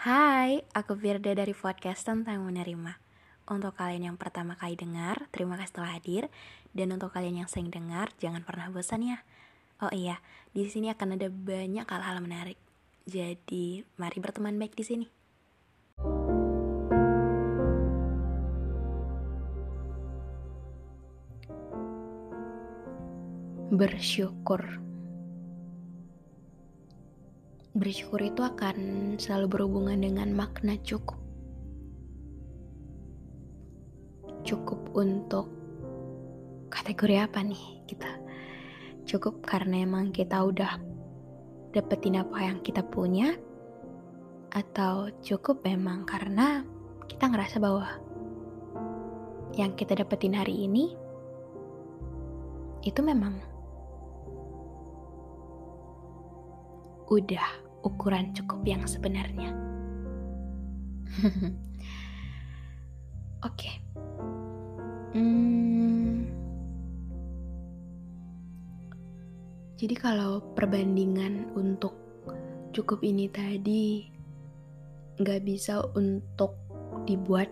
Hai, aku Firda dari podcast tentang menerima. Untuk kalian yang pertama kali dengar, terima kasih telah hadir. Dan untuk kalian yang sering dengar, jangan pernah bosan ya. Oh iya, di sini akan ada banyak hal-hal menarik. Jadi, mari berteman baik di sini. Bersyukur. Bersyukur itu akan selalu berhubungan dengan makna cukup. Cukup untuk kategori apa nih kita? Cukup karena emang kita udah dapetin apa yang kita punya atau cukup memang karena kita ngerasa bahwa yang kita dapetin hari ini itu memang udah ukuran cukup yang sebenarnya. Oke. Okay. Hmm, jadi kalau perbandingan untuk cukup ini tadi nggak bisa untuk dibuat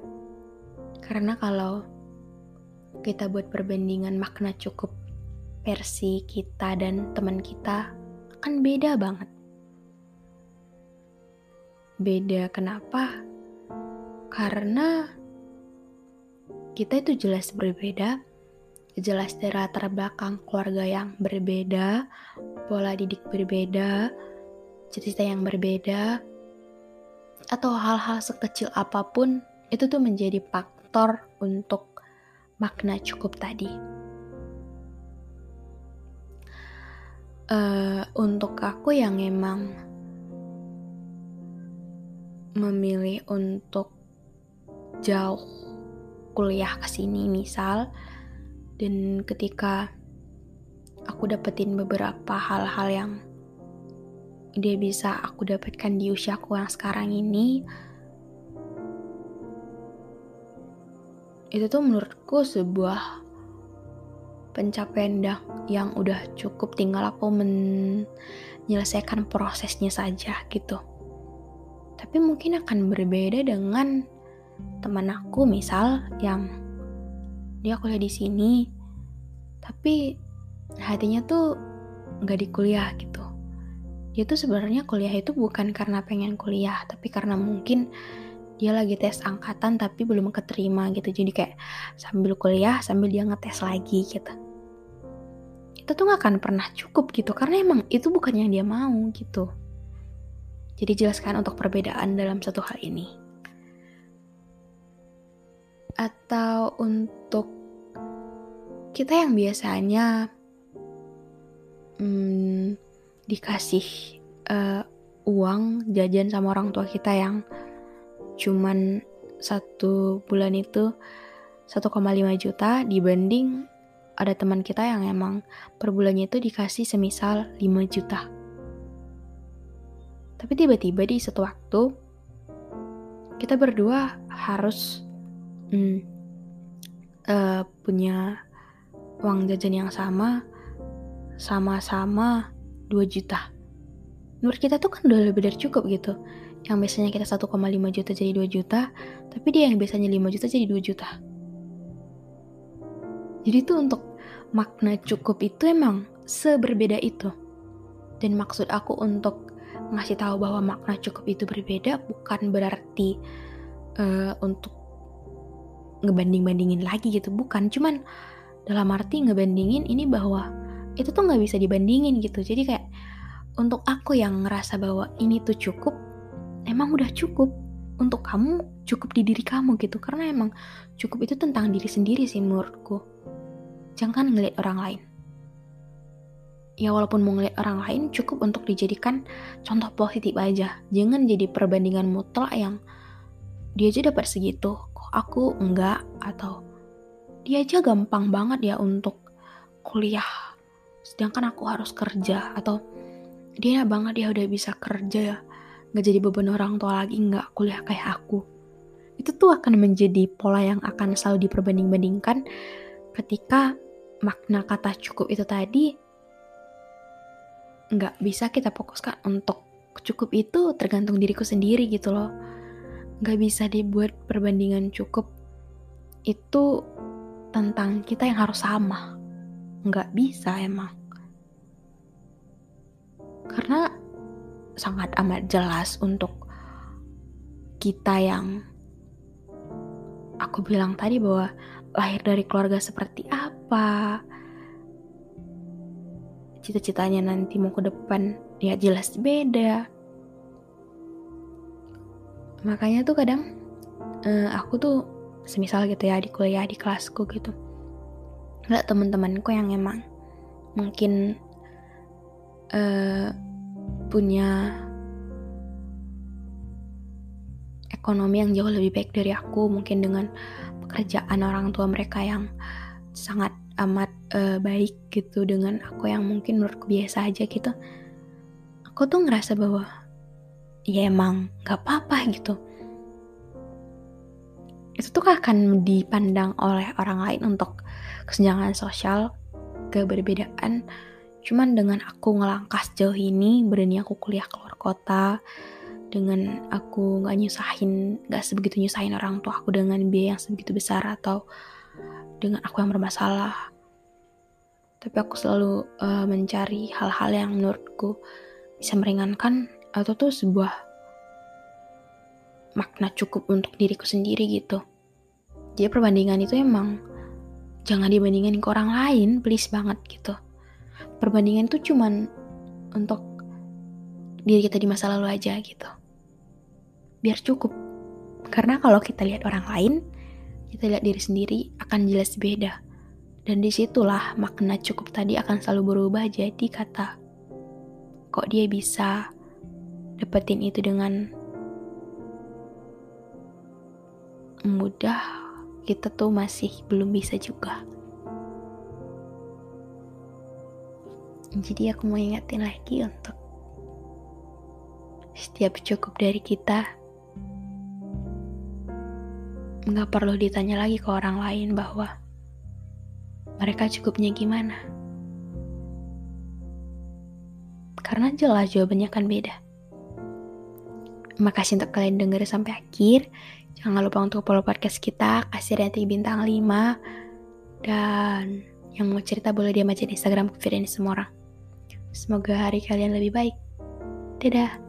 karena kalau kita buat perbandingan makna cukup versi kita dan teman kita kan beda banget. Beda kenapa? Karena kita itu jelas berbeda, jelas dari latar belakang keluarga yang berbeda, pola didik berbeda, cerita yang berbeda, atau hal-hal sekecil apa pun itu tuh menjadi faktor untuk makna cukup tadi. Uh, untuk aku yang emang memilih untuk jauh kuliah ke sini misal. Dan ketika aku dapetin beberapa hal-hal yang dia bisa aku dapatkan di usiaku yang sekarang ini itu tuh menurutku sebuah pencapaian dah yang udah cukup tinggal aku menyelesaikan prosesnya saja gitu tapi mungkin akan berbeda dengan teman aku misal yang dia kuliah di sini tapi hatinya tuh nggak di kuliah gitu. Dia tuh sebenarnya kuliah itu bukan karena pengen kuliah tapi karena mungkin dia lagi tes angkatan tapi belum keterima gitu. Jadi kayak sambil kuliah sambil dia ngetes lagi gitu. Itu tuh gak akan pernah cukup gitu karena emang itu bukan yang dia mau gitu jadi jelaskan untuk perbedaan dalam satu hal ini. Atau untuk kita yang biasanya hmm, dikasih uh, uang jajan sama orang tua kita yang cuman satu bulan itu 1,5 juta dibanding ada teman kita yang emang per bulannya itu dikasih semisal 5 juta. Tapi tiba-tiba di satu waktu kita berdua harus hmm, uh, punya uang jajan yang sama, sama-sama 2 juta. Menurut kita tuh kan udah lebih dari cukup gitu. Yang biasanya kita 1,5 juta jadi 2 juta, tapi dia yang biasanya 5 juta jadi 2 juta. Jadi tuh untuk makna cukup itu emang seberbeda itu. Dan maksud aku untuk ngasih tahu bahwa makna cukup itu berbeda bukan berarti uh, untuk ngebanding-bandingin lagi gitu bukan. Cuman dalam arti ngebandingin ini bahwa itu tuh nggak bisa dibandingin gitu. Jadi kayak untuk aku yang ngerasa bahwa ini tuh cukup emang udah cukup. Untuk kamu cukup di diri kamu gitu. Karena emang cukup itu tentang diri sendiri sih menurutku. Jangan ngeliat orang lain ya walaupun mau ngeliat orang lain cukup untuk dijadikan contoh positif aja. Jangan jadi perbandingan mutlak yang dia aja dapat segitu. Kok aku enggak? Atau dia aja gampang banget ya untuk kuliah. Sedangkan aku harus kerja. Atau dia banget dia udah bisa kerja ya. Nggak jadi beban orang tua lagi nggak kuliah kayak aku. Itu tuh akan menjadi pola yang akan selalu diperbanding-bandingkan ketika makna kata cukup itu tadi nggak bisa kita fokuskan untuk cukup itu tergantung diriku sendiri gitu loh. Nggak bisa dibuat perbandingan cukup itu tentang kita yang harus sama. Nggak bisa emang. Karena sangat amat jelas untuk kita yang aku bilang tadi bahwa lahir dari keluarga seperti apa cita-citanya nanti mau ke depan ya jelas beda. Makanya tuh kadang uh, aku tuh semisal gitu ya di kuliah di kelasku gitu nggak teman-temanku yang emang mungkin uh, punya ekonomi yang jauh lebih baik dari aku mungkin dengan pekerjaan orang tua mereka yang sangat amat uh, baik gitu dengan aku yang mungkin menurutku biasa aja gitu. Aku tuh ngerasa bahwa ya emang gak apa-apa gitu. Itu tuh akan dipandang oleh orang lain untuk kesenjangan sosial keberbedaan. Cuman dengan aku ngelangkah sejauh ini berani aku kuliah keluar kota dengan aku nggak nyusahin nggak sebegitu nyusahin orang tua aku dengan biaya yang sebegitu besar atau dengan aku yang bermasalah tapi aku selalu uh, mencari hal-hal yang menurutku bisa meringankan atau tuh sebuah makna cukup untuk diriku sendiri gitu. Jadi perbandingan itu emang jangan dibandingin ke orang lain, please banget gitu. Perbandingan itu cuman untuk diri kita di masa lalu aja gitu. Biar cukup. Karena kalau kita lihat orang lain, kita lihat diri sendiri akan jelas beda. Dan di situlah makna cukup tadi akan selalu berubah jadi kata kok dia bisa dapetin itu dengan mudah kita tuh masih belum bisa juga jadi aku mau ingetin lagi untuk setiap cukup dari kita nggak perlu ditanya lagi ke orang lain bahwa mereka cukupnya gimana karena jelas jawabannya akan beda Makasih untuk kalian denger sampai akhir. Jangan lupa untuk follow podcast kita, kasih rating bintang 5. Dan yang mau cerita boleh diam aja di Instagram Firdaus semua orang. Semoga hari kalian lebih baik. Dadah.